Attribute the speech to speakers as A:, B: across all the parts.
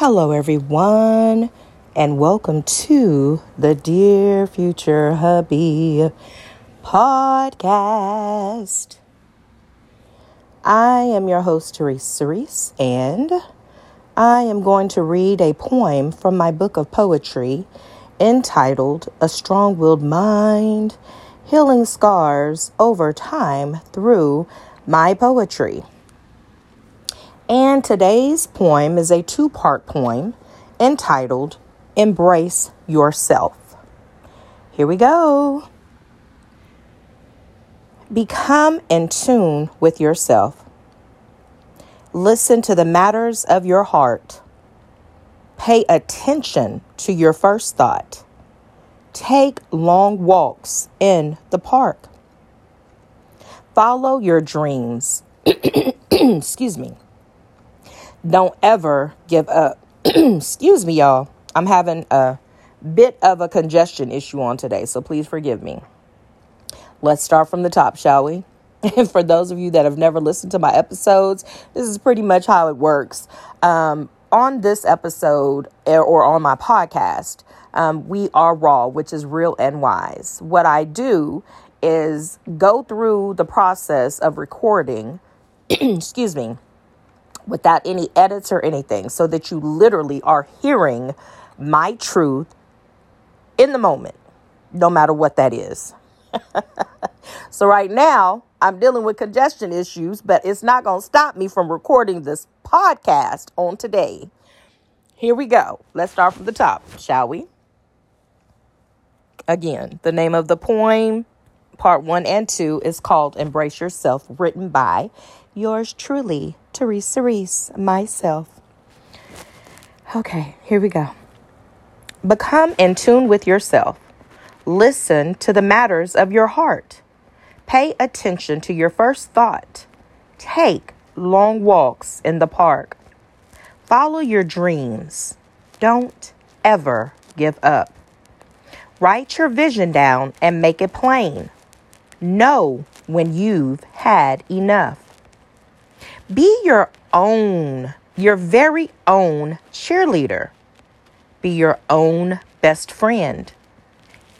A: Hello, everyone, and welcome to the Dear Future Hubby podcast. I am your host, Therese Cerise, and I am going to read a poem from my book of poetry entitled A Strong Willed Mind Healing Scars Over Time Through My Poetry. And today's poem is a two part poem entitled Embrace Yourself. Here we go. Become in tune with yourself. Listen to the matters of your heart. Pay attention to your first thought. Take long walks in the park. Follow your dreams. Excuse me. Don't ever give up. Excuse me, y'all. I'm having a bit of a congestion issue on today, so please forgive me. Let's start from the top, shall we? And for those of you that have never listened to my episodes, this is pretty much how it works. Um, on this episode eh, or on my podcast, um, we are raw, which is real and wise. What I do is go through the process of recording, excuse me, without any edits or anything, so that you literally are hearing my truth in the moment, no matter what that is. so, right now, I'm dealing with congestion issues, but it's not going to stop me from recording this podcast on today. Here we go. Let's start from the top, shall we? Again, the name of the poem, part one and two, is called Embrace Yourself, written by yours truly, Teresa Reese, myself. Okay, here we go. Become in tune with yourself. Listen to the matters of your heart. Pay attention to your first thought. Take long walks in the park. Follow your dreams. Don't ever give up. Write your vision down and make it plain. Know when you've had enough. Be your own, your very own cheerleader. Be your own best friend.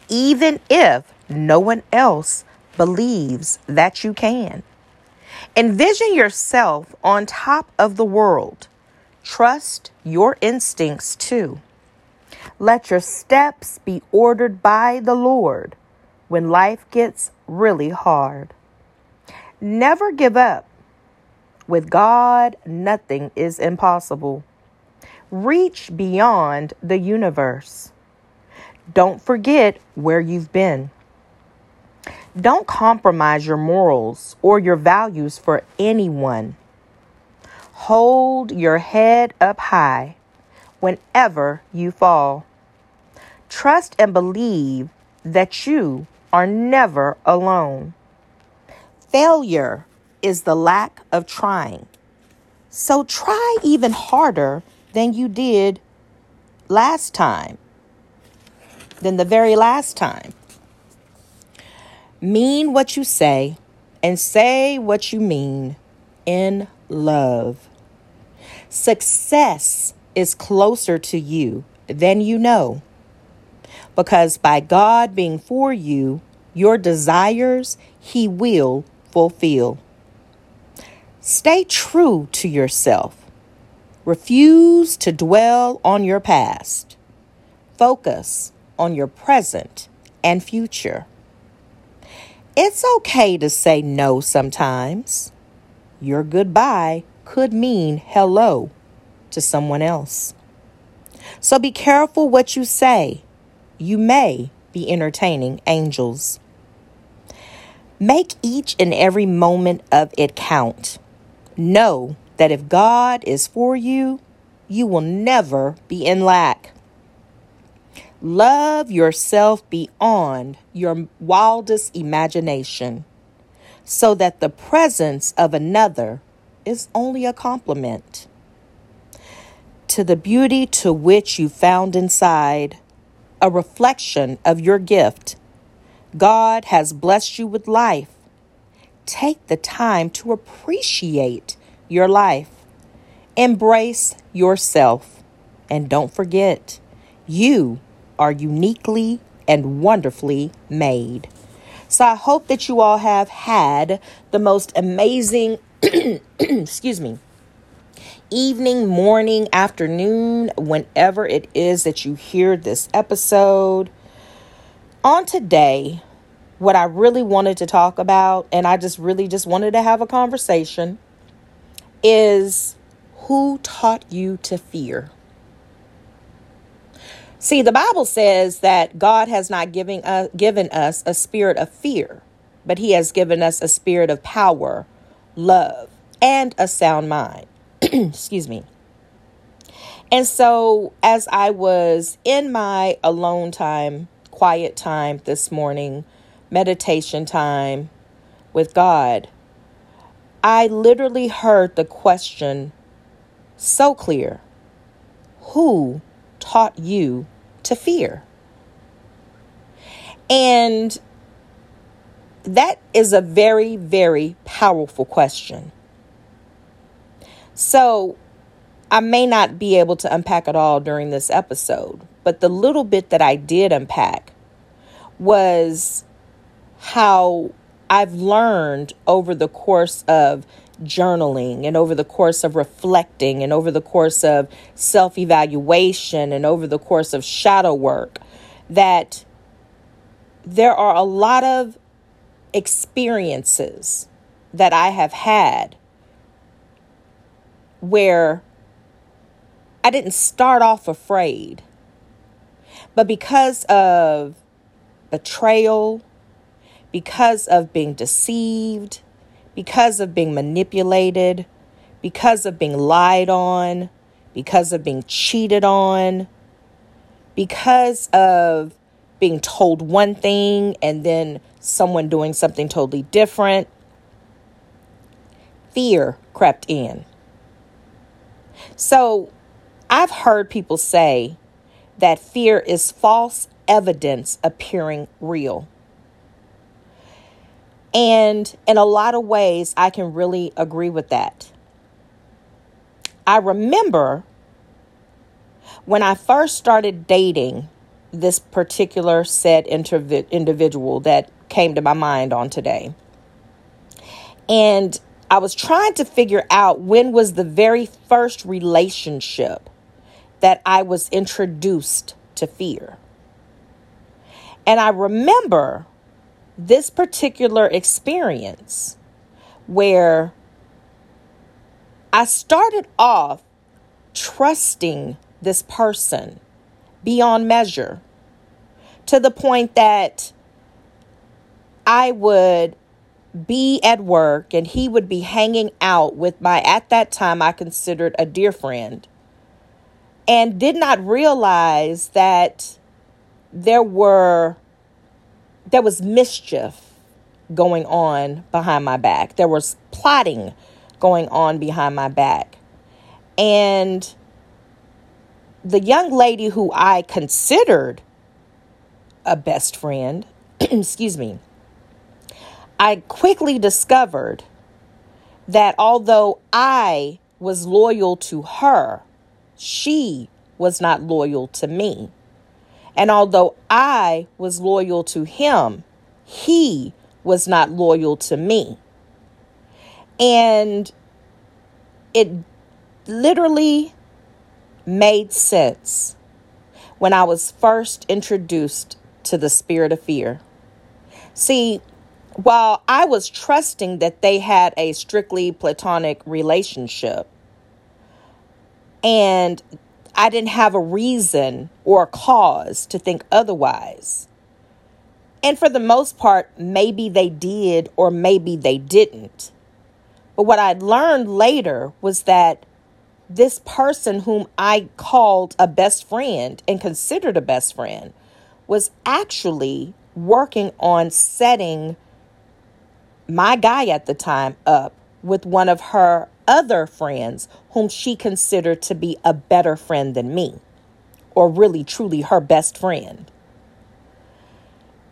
A: Even if no one else believes that you can. Envision yourself on top of the world. Trust your instincts too. Let your steps be ordered by the Lord when life gets really hard. Never give up with God, nothing is impossible. Reach beyond the universe. Don't forget where you've been. Don't compromise your morals or your values for anyone. Hold your head up high whenever you fall. Trust and believe that you are never alone. Failure is the lack of trying. So try even harder than you did last time, than the very last time. Mean what you say and say what you mean in love. Success is closer to you than you know. Because by God being for you, your desires He will fulfill. Stay true to yourself. Refuse to dwell on your past. Focus on your present and future. It's okay to say no sometimes. Your goodbye could mean hello to someone else. So be careful what you say. You may be entertaining angels. Make each and every moment of it count. Know that if God is for you, you will never be in lack. Love yourself beyond your wildest imagination so that the presence of another is only a compliment. To the beauty to which you found inside, a reflection of your gift, God has blessed you with life take the time to appreciate your life. Embrace yourself. And don't forget, you are uniquely and wonderfully made. So I hope that you all have had the most amazing, excuse me, evening, morning, afternoon, whenever it is that you hear this episode. On today, what I really wanted to talk about, and I just really just wanted to have a conversation, is who taught you to fear? See, the Bible says that God has not given, uh, given us a spirit of fear, but He has given us a spirit of power, love, and a sound mind. Excuse me. And so, as I was in my alone time, quiet time this morning, meditation time with God, I literally heard the question so clear Who taught you to fear? And that is a very, very powerful question. So, I may not be able to unpack it all during this episode, but the little bit that I did unpack was how I've learned over the course of journaling and over the course of reflecting and over the course of self evaluation and over the course of shadow work that there are a lot of experiences that I have had where I didn't start off afraid, but because of betrayal, because of being deceived, because of being manipulated, because of being lied on, because of being cheated on, because of being told one thing and then someone doing something totally different, fear crept in. So I've heard people say that fear is false evidence appearing real. And in a lot of ways, I can really agree with that. I remember when I first started dating this particular said individual that came to my mind on today. And I was trying to figure out when was the very first relationship that I was introduced to fear. And I remember this particular experience where I started off trusting this person beyond measure to the point that I would be at work and he would be hanging out with my, at that time, I considered a dear friend, and did not realize that there were there was mischief going on behind my back. There was plotting going on behind my back. And the young lady who I considered a best friend, excuse me, I quickly discovered that although I was loyal to her, she was not loyal to me. And although I was loyal to him, he was not loyal to me. And it literally made sense when I was first introduced to the spirit of fear. See, while I was trusting that they had a strictly platonic relationship and I didn't have a reason or a cause to think otherwise. And for the most part, maybe they did or maybe they didn't. But what I learned later was that this person whom I called a best friend and considered a best friend was actually working on setting my guy at the time up with one of her other friends whom she considered to be a better friend than me, or really truly her best friend.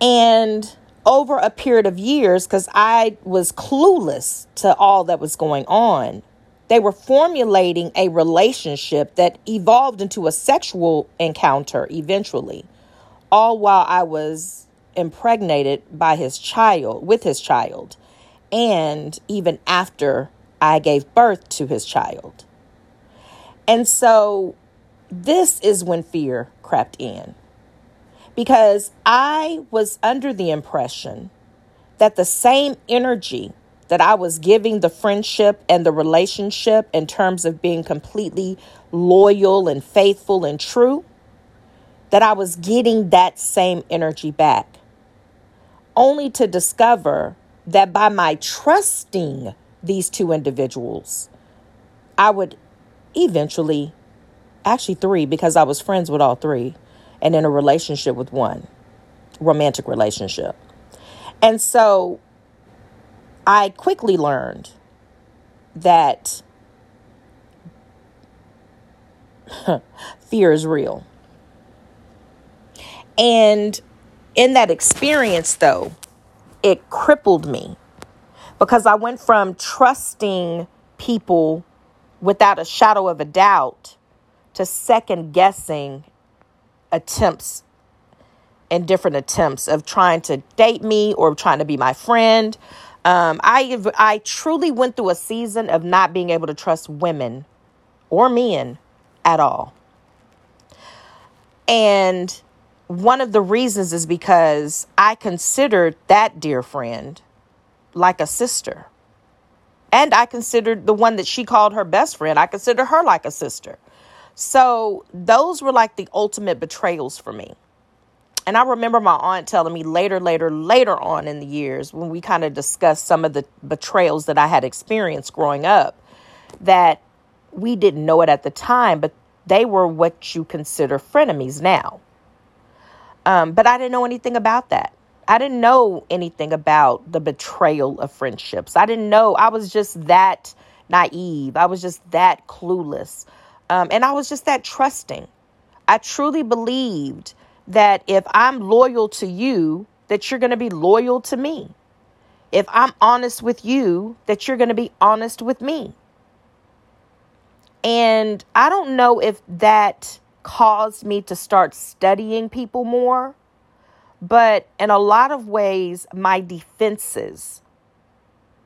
A: And over a period of years, because I was clueless to all that was going on, They were formulating a relationship that evolved into a sexual encounter eventually, all while I was impregnated by his child, with his child, and even after I gave birth to his child. And so this is when fear crept in because I was under the impression that the same energy that I was giving the friendship and the relationship in terms of being completely loyal and faithful and true, that I was getting that same energy back. Only to discover that by my trusting these two individuals, I would eventually, actually three, because I was friends with all three and in a relationship with one, romantic relationship. And so I quickly learned that fear is real. And in that experience, though, it crippled me because I went from trusting people without a shadow of a doubt to second guessing attempts and different attempts of trying to date me or trying to be my friend. Um, I I truly went through a season of not being able to trust women or men at all. And one of the reasons is because I considered that dear friend like a sister. And I considered the one that she called her best friend, I consider her like a sister. So those were like the ultimate betrayals for me. And I remember my aunt telling me later, later, later on in the years when we kind of discussed some of the betrayals that I had experienced growing up that we didn't know it at the time, but they were what you consider frenemies now. Um, but I didn't know anything about that. I didn't know anything about the betrayal of friendships. I didn't know. I was just that naive. I was just that clueless. Um, and I was just that trusting. I truly believed that if I'm loyal to you, that you're going to be loyal to me. If I'm honest with you, that you're going to be honest with me. And I don't know if that caused me to start studying people more, but in a lot of ways, my defenses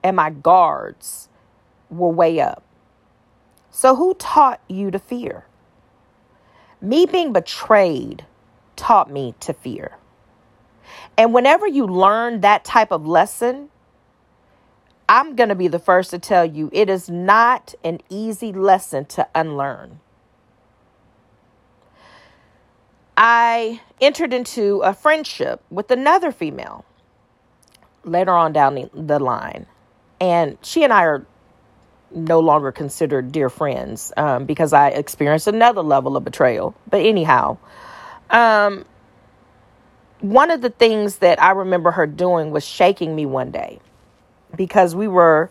A: and my guards were way up. So, who taught you to fear? Me being betrayed taught me to fear. And whenever you learn that type of lesson, I'm going to be the first to tell you it is not an easy lesson to unlearn. I entered into a friendship with another female later on down the line. And she and I are no longer considered dear friends um, because I experienced another level of betrayal. But anyhow, um, one of the things that I remember her doing was shaking me one day because we were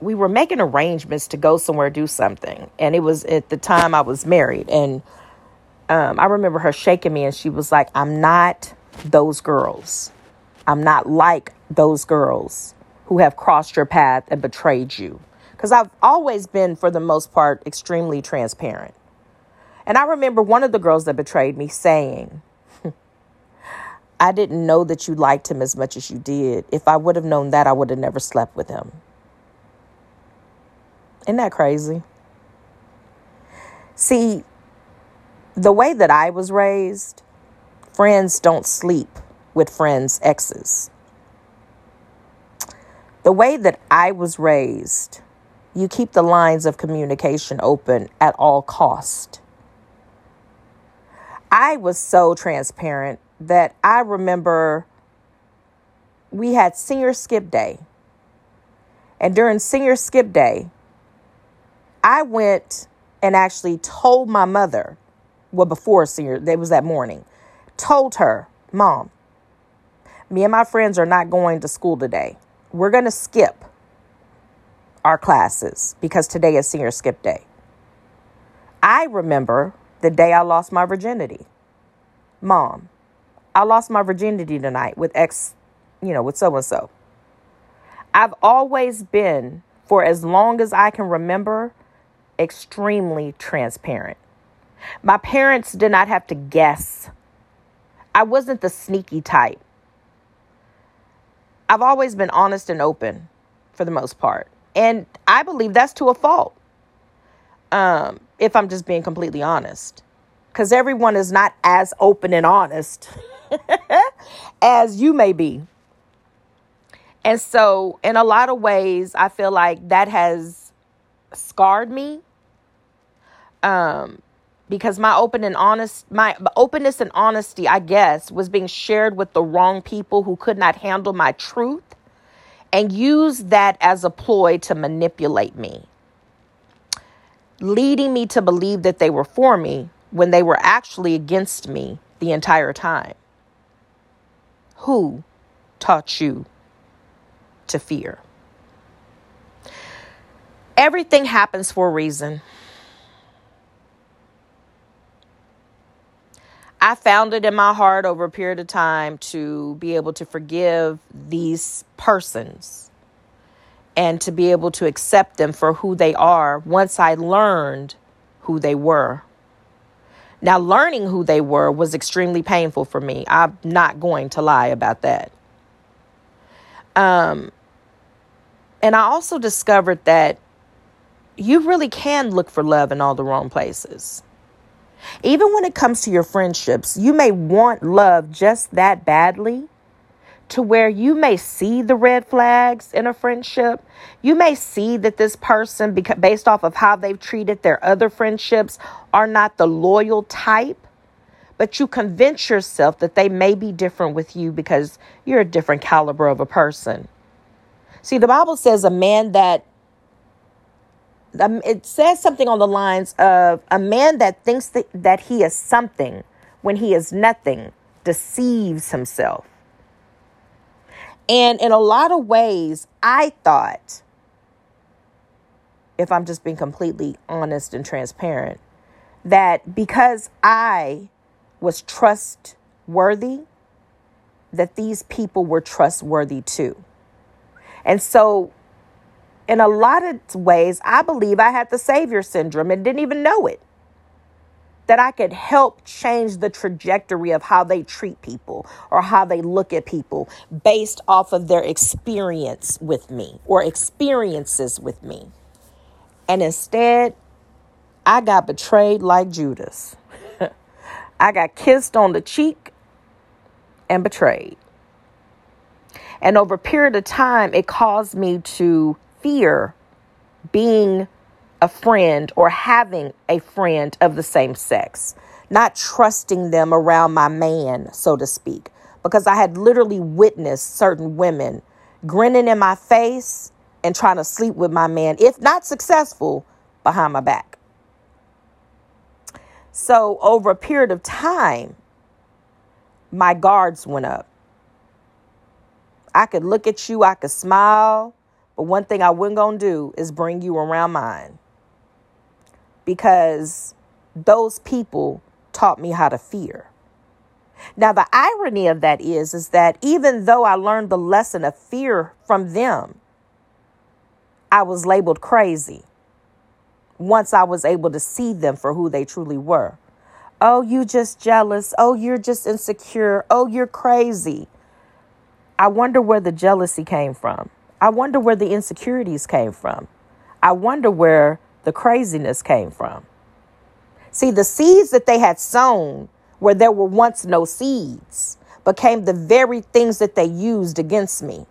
A: we were making arrangements to go somewhere do something and it was at the time I was married and um, I remember her shaking me and she was like I'm not those girls I'm not like those girls who have crossed your path and betrayed you because I've always been for the most part extremely transparent and I remember one of the girls that betrayed me saying, I didn't know that you liked him as much as you did. If I would have known that, I would have never slept with him. Isn't that crazy? See, the way that I was raised, friends don't sleep with friends' exes. The way that I was raised, you keep the lines of communication open at all cost. I was so transparent that I remember we had senior skip day. And during senior skip day, I went and actually told my mother, well, before senior, it was that morning, told her, Mom, me and my friends are not going to school today. We're going to skip our classes because today is senior skip day. I remember the day I lost my virginity. Mom, I lost my virginity tonight with ex, you know, with so and so. I've always been for as long as I can remember, extremely transparent. My parents did not have to guess. I wasn't the sneaky type. I've always been honest and open for the most part. And I believe that's to a fault. Um, if I'm just being completely honest. Because everyone is not as open and honest as you may be. And so, in a lot of ways, I feel like that has scarred me. Um, because my open and honest, my openness and honesty, I guess, was being shared with the wrong people who could not handle my truth and used that as a ploy to manipulate me, leading me to believe that they were for me when they were actually against me the entire time. Who taught you to fear? Everything happens for a reason. I found it in my heart over a period of time to be able to forgive these persons and to be able to accept them for who they are once I learned who they were. Now, learning who they were was extremely painful for me. I'm not going to lie about that. Um, and I also discovered that you really can look for love in all the wrong places. Even when it comes to your friendships, you may want love just that badly to where you may see the red flags in a friendship. You may see that this person, based off of how they've treated their other friendships, are not the loyal type. But you convince yourself that they may be different with you because you're a different caliber of a person. See, the Bible says a man that um, it says something on the lines of a man that thinks that, that he is something when he is nothing deceives himself. And in a lot of ways, I thought, if I'm just being completely honest and transparent, that because I was trustworthy, that these people were trustworthy too. And so in a lot of ways, I believe I had the savior syndrome and didn't even know it. That I could help change the trajectory of how they treat people or how they look at people based off of their experience with me or experiences with me. And instead, I got betrayed like Judas. I got kissed on the cheek and betrayed. And over a period of time, it caused me to fear being a friend or having a friend of the same sex, not trusting them around my man, so to speak, because I had literally witnessed certain women grinning in my face and trying to sleep with my man, if not successful, behind my back. So, over a period of time, my guards went up. I could look at you, I could smile, but one thing I wasn't going to do is bring you around mine because those people taught me how to fear. Now the irony of that is is that even though I learned the lesson of fear from them, I was labeled crazy once I was able to see them for who they truly were. Oh, you just jealous. Oh, you're just insecure. Oh, you're crazy. I wonder where the jealousy came from. I wonder where the insecurities came from. I wonder where the craziness came from. See, the seeds that they had sown where there were once no seeds became the very things that they used against me.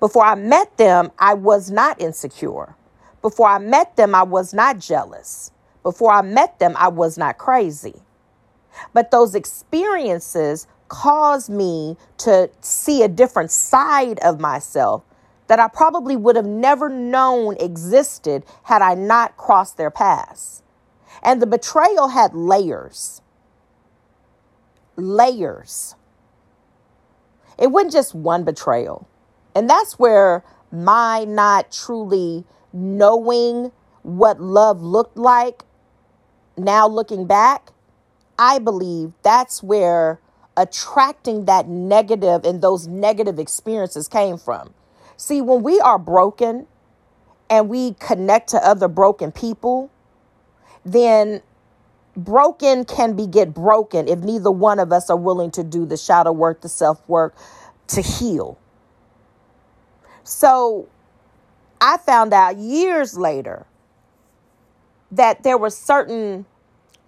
A: Before I met them, I was not insecure. Before I met them, I was not jealous. Before I met them, I was not crazy. But those experiences caused me to see a different side of myself that I probably would have never known existed had I not crossed their paths. And the betrayal had layers. Layers. It wasn't just one betrayal. And that's where my not truly knowing what love looked like, now looking back, I believe that's where attracting that negative and those negative experiences came from. See, when we are broken and we connect to other broken people, then broken can be get broken if neither one of us are willing to do the shadow work, the self work to heal. So I found out years later that there were certain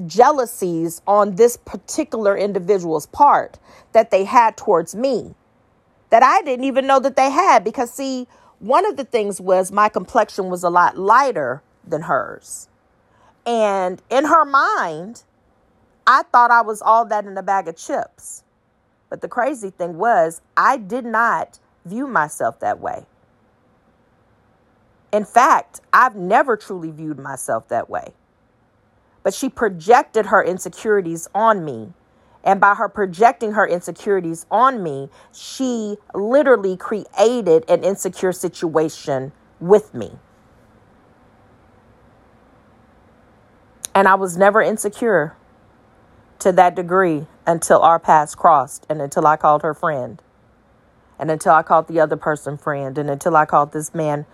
A: jealousies on this particular individual's part that they had towards me that I didn't even know that they had because see one of the things was my complexion was a lot lighter than hers. And in her mind I thought I was all that in a bag of chips. But the crazy thing was I did not view myself that way. In fact I've never truly viewed myself that way. But she projected her insecurities on me. And by her projecting her insecurities on me, she literally created an insecure situation with me. And I was never insecure to that degree until our paths crossed and until I called her friend. And until I called the other person friend. And until I called this man,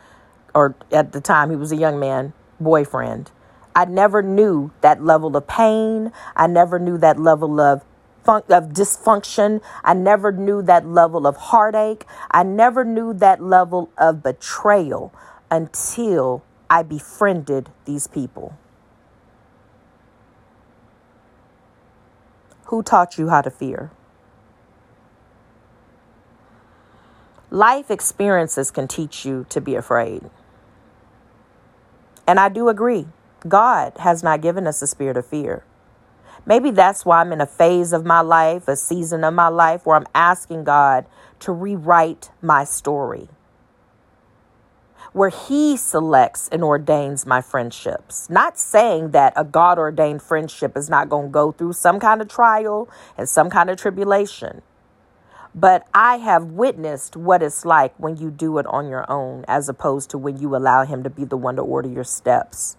A: or at the time he was a young man, boyfriend. I never knew that level of pain. I never knew that level of of dysfunction. I never knew that level of heartache. I never knew that level of betrayal until I befriended these people. Who taught you how to fear? Life experiences can teach you to be afraid. And I do agree. God has not given us a spirit of fear. Maybe that's why I'm in a phase of my life, a season of my life where I'm asking God to rewrite my story. Where He selects and ordains my friendships. Not saying that a God ordained friendship is not going to go through some kind of trial and some kind of tribulation. But I have witnessed what it's like when you do it on your own, as opposed to when you allow Him to be the one to order your steps.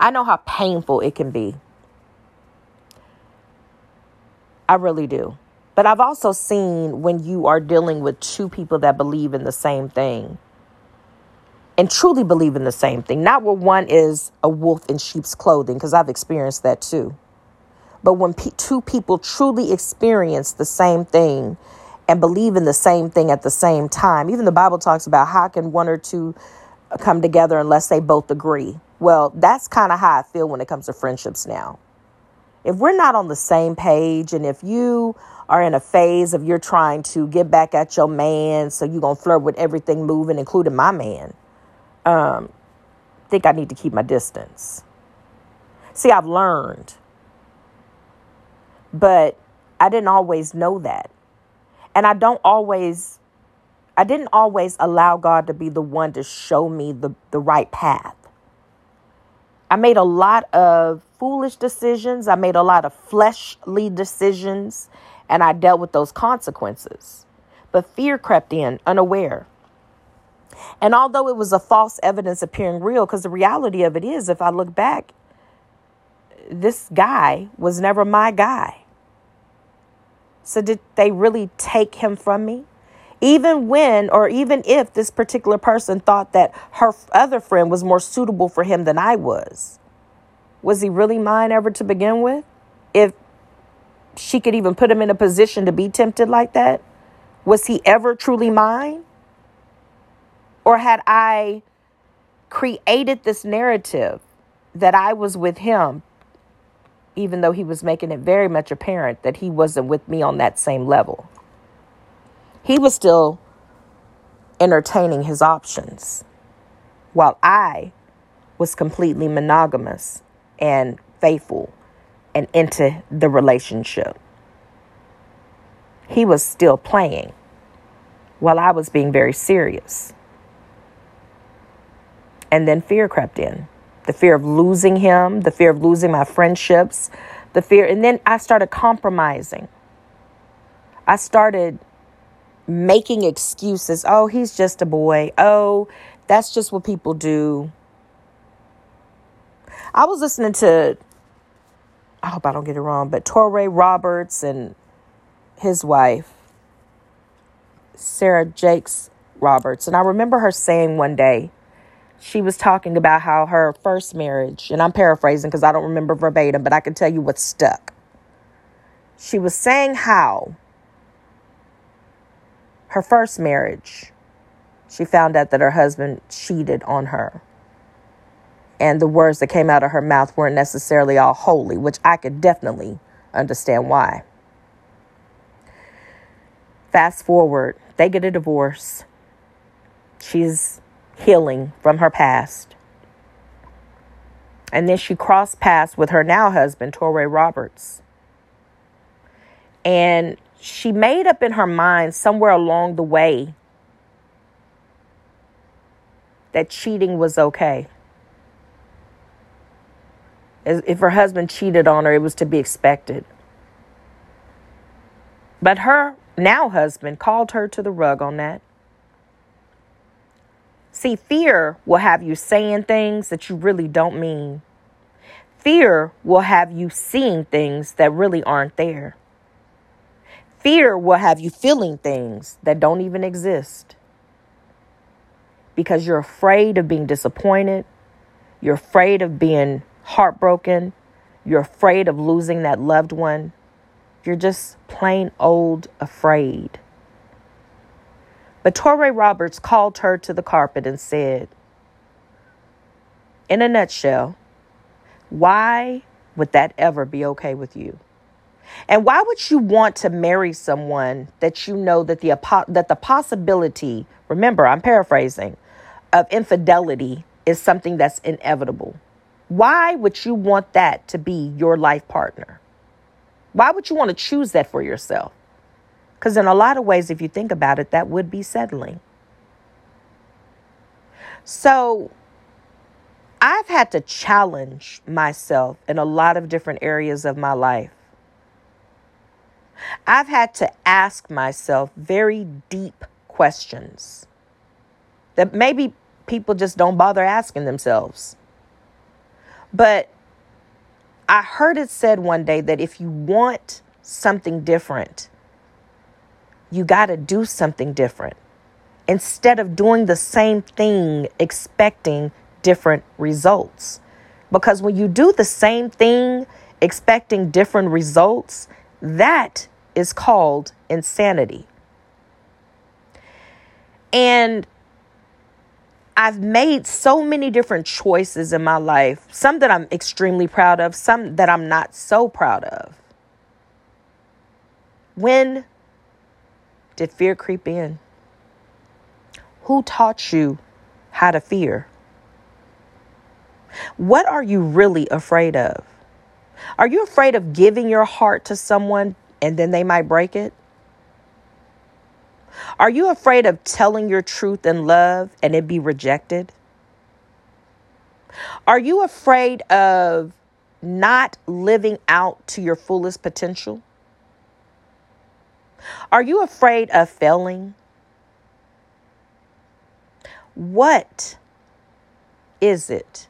A: I know how painful it can be. I really do. But I've also seen when you are dealing with two people that believe in the same thing and truly believe in the same thing, not where one is a wolf in sheep's clothing, because I've experienced that too. But when pe- two people truly experience the same thing and believe in the same thing at the same time, even the Bible talks about how can one or two come together unless they both agree. Well, that's kind of how I feel when it comes to friendships now. If we're not on the same page, and if you are in a phase of you're trying to get back at your man, so you're gonna flirt with everything moving, including my man, um, think I need to keep my distance. See, I've learned, but I didn't always know that. And I don't always, I didn't always allow God to be the one to show me the, the right path. I made a lot of foolish decisions. I made a lot of fleshly decisions, and I dealt with those consequences. But fear crept in unaware. And although it was a false evidence appearing real, because the reality of it is, if I look back, this guy was never my guy. So, did they really take him from me? Even when, or even if this particular person thought that her other friend was more suitable for him than I was, was he really mine ever to begin with? If she could even put him in a position to be tempted like that, was he ever truly mine? Or had I created this narrative that I was with him, even though he was making it very much apparent that he wasn't with me on that same level? He was still entertaining his options while I was completely monogamous and faithful and into the relationship. He was still playing while I was being very serious. And then fear crept in the fear of losing him, the fear of losing my friendships, the fear. And then I started compromising. I started making excuses. Oh, he's just a boy. Oh, that's just what people do. I was listening to, I hope I don't get it wrong, but Touré Roberts and his wife, Sarah Jakes Roberts. And I remember her saying one day, she was talking about how her first marriage, and I'm paraphrasing because I don't remember verbatim, but I can tell you what stuck. She was saying how her first marriage, she found out that her husband cheated on her. And the words that came out of her mouth weren't necessarily all holy, which I could definitely understand why. Fast forward, they get a divorce. She's healing from her past. And then she crossed paths with her now husband, Touré Roberts. And she made up in her mind somewhere along the way that cheating was okay. If her husband cheated on her, it was to be expected. But her now husband called her to the rug on that. See, fear will have you saying things that you really don't mean. Fear will have you seeing things that really aren't there. Fear will have you feeling things that don't even exist. Because you're afraid of being disappointed. You're afraid of being heartbroken. You're afraid of losing that loved one. You're just plain old afraid. But Touré Roberts called her to the carpet and said, in a nutshell, why would that ever be okay with you? And why would you want to marry someone that you know that the that the possibility, remember, I'm paraphrasing, of infidelity is something that's inevitable? Why would you want that to be your life partner? Why would you want to choose that for yourself? Because, in a lot of ways, if you think about it, that would be settling. So, I've had to challenge myself in a lot of different areas of my life. I've had to ask myself very deep questions that maybe people just don't bother asking themselves. But I heard it said one day that if you want something different, you got to do something different instead of doing the same thing expecting different results. Because when you do the same thing expecting different results, that is called insanity. And I've made so many different choices in my life, some that I'm extremely proud of, some that I'm not so proud of. When did fear creep in? Who taught you how to fear? What are you really afraid of? Are you afraid of giving your heart to someone and then they might break it? Are you afraid of telling your truth in love and it be rejected? Are you afraid of not living out to your fullest potential? Are you afraid of failing? What is it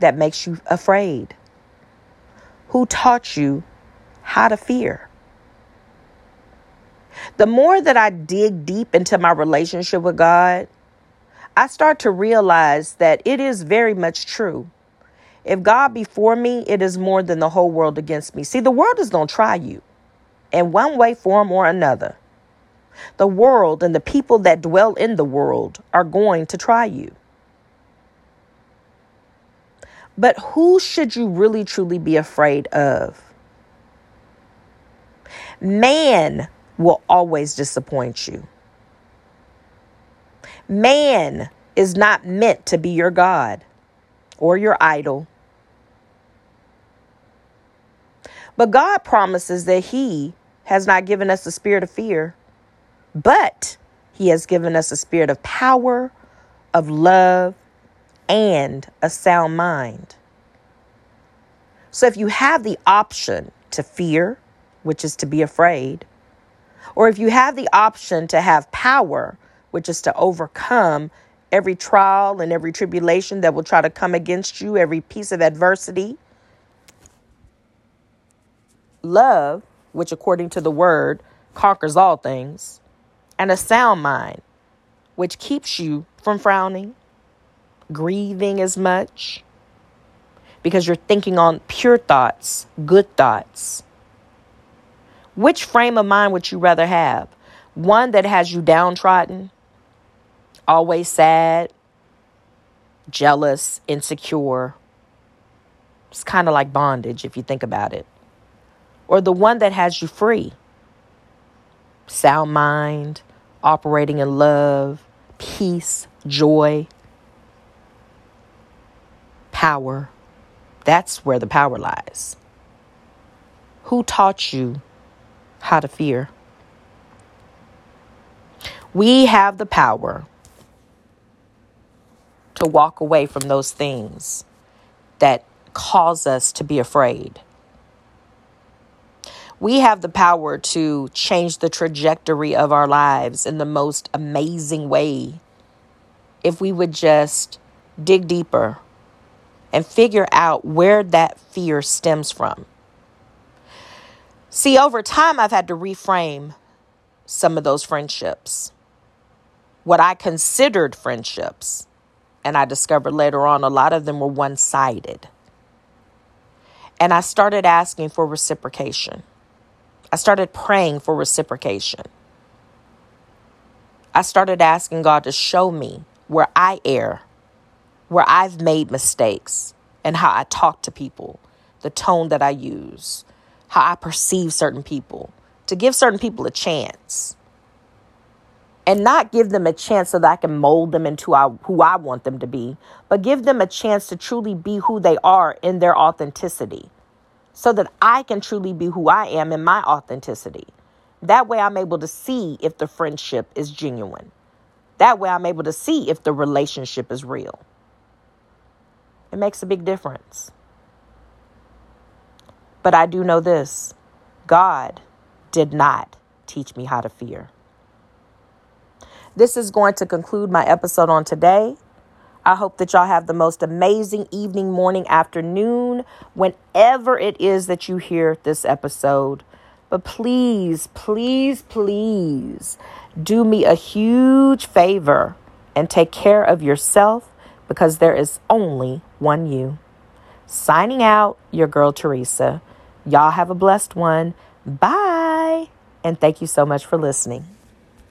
A: that makes you afraid? Who taught you how to fear? The more that I dig deep into my relationship with God, I start to realize that it is very much true. If God be for me, it is more than the whole world against me. See, the world is going to try you in one way, form, or another. The world and the people that dwell in the world are going to try you. But who should you really truly be afraid of? Man will always disappoint you. Man is not meant to be your God or your idol. But God promises that He has not given us a spirit of fear, but He has given us a spirit of power, of love, and a sound mind. So if you have the option to fear, which is to be afraid, or if you have the option to have power, which is to overcome every trial and every tribulation that will try to come against you, every piece of adversity, love, which according to the word conquers all things, and a sound mind, which keeps you from frowning. grieving as much because you're thinking on pure thoughts, good thoughts. Which frame of mind would you rather have? One that has you downtrodden, always sad, jealous, insecure. It's kind of like bondage if you think about it. Or the one that has you free, sound mind, operating in love, peace, joy, power. That's where the power lies. Who taught you how to fear? We have the power to walk away from those things that cause us to be afraid. We have the power to change the trajectory of our lives in the most amazing way if we would just dig deeper and figure out where that fear stems from. See, over time, I've had to reframe some of those friendships. What I considered friendships, and I discovered later on a lot of them were one sided. And I started asking for reciprocation. I started praying for reciprocation. I started asking God to show me where I err, where I've made mistakes, and how I talk to people, the tone that I use, how I perceive certain people, to give certain people a chance. And not give them a chance so that I can mold them into who I want them to be, but give them a chance to truly be who they are in their authenticity so that I can truly be who I am in my authenticity. That way, I'm able to see if the friendship is genuine. That way, I'm able to see if the relationship is real. It makes a big difference. But I do know this God did not teach me how to fear. This is going to conclude my episode on today. I hope that y'all have the most amazing evening, morning, afternoon, whenever it is that you hear this episode. But please, please, please do me a huge favor and take care of yourself because there is only one you. Signing out, your girl Teresa. Y'all have a blessed one. Bye. And thank you so much for listening.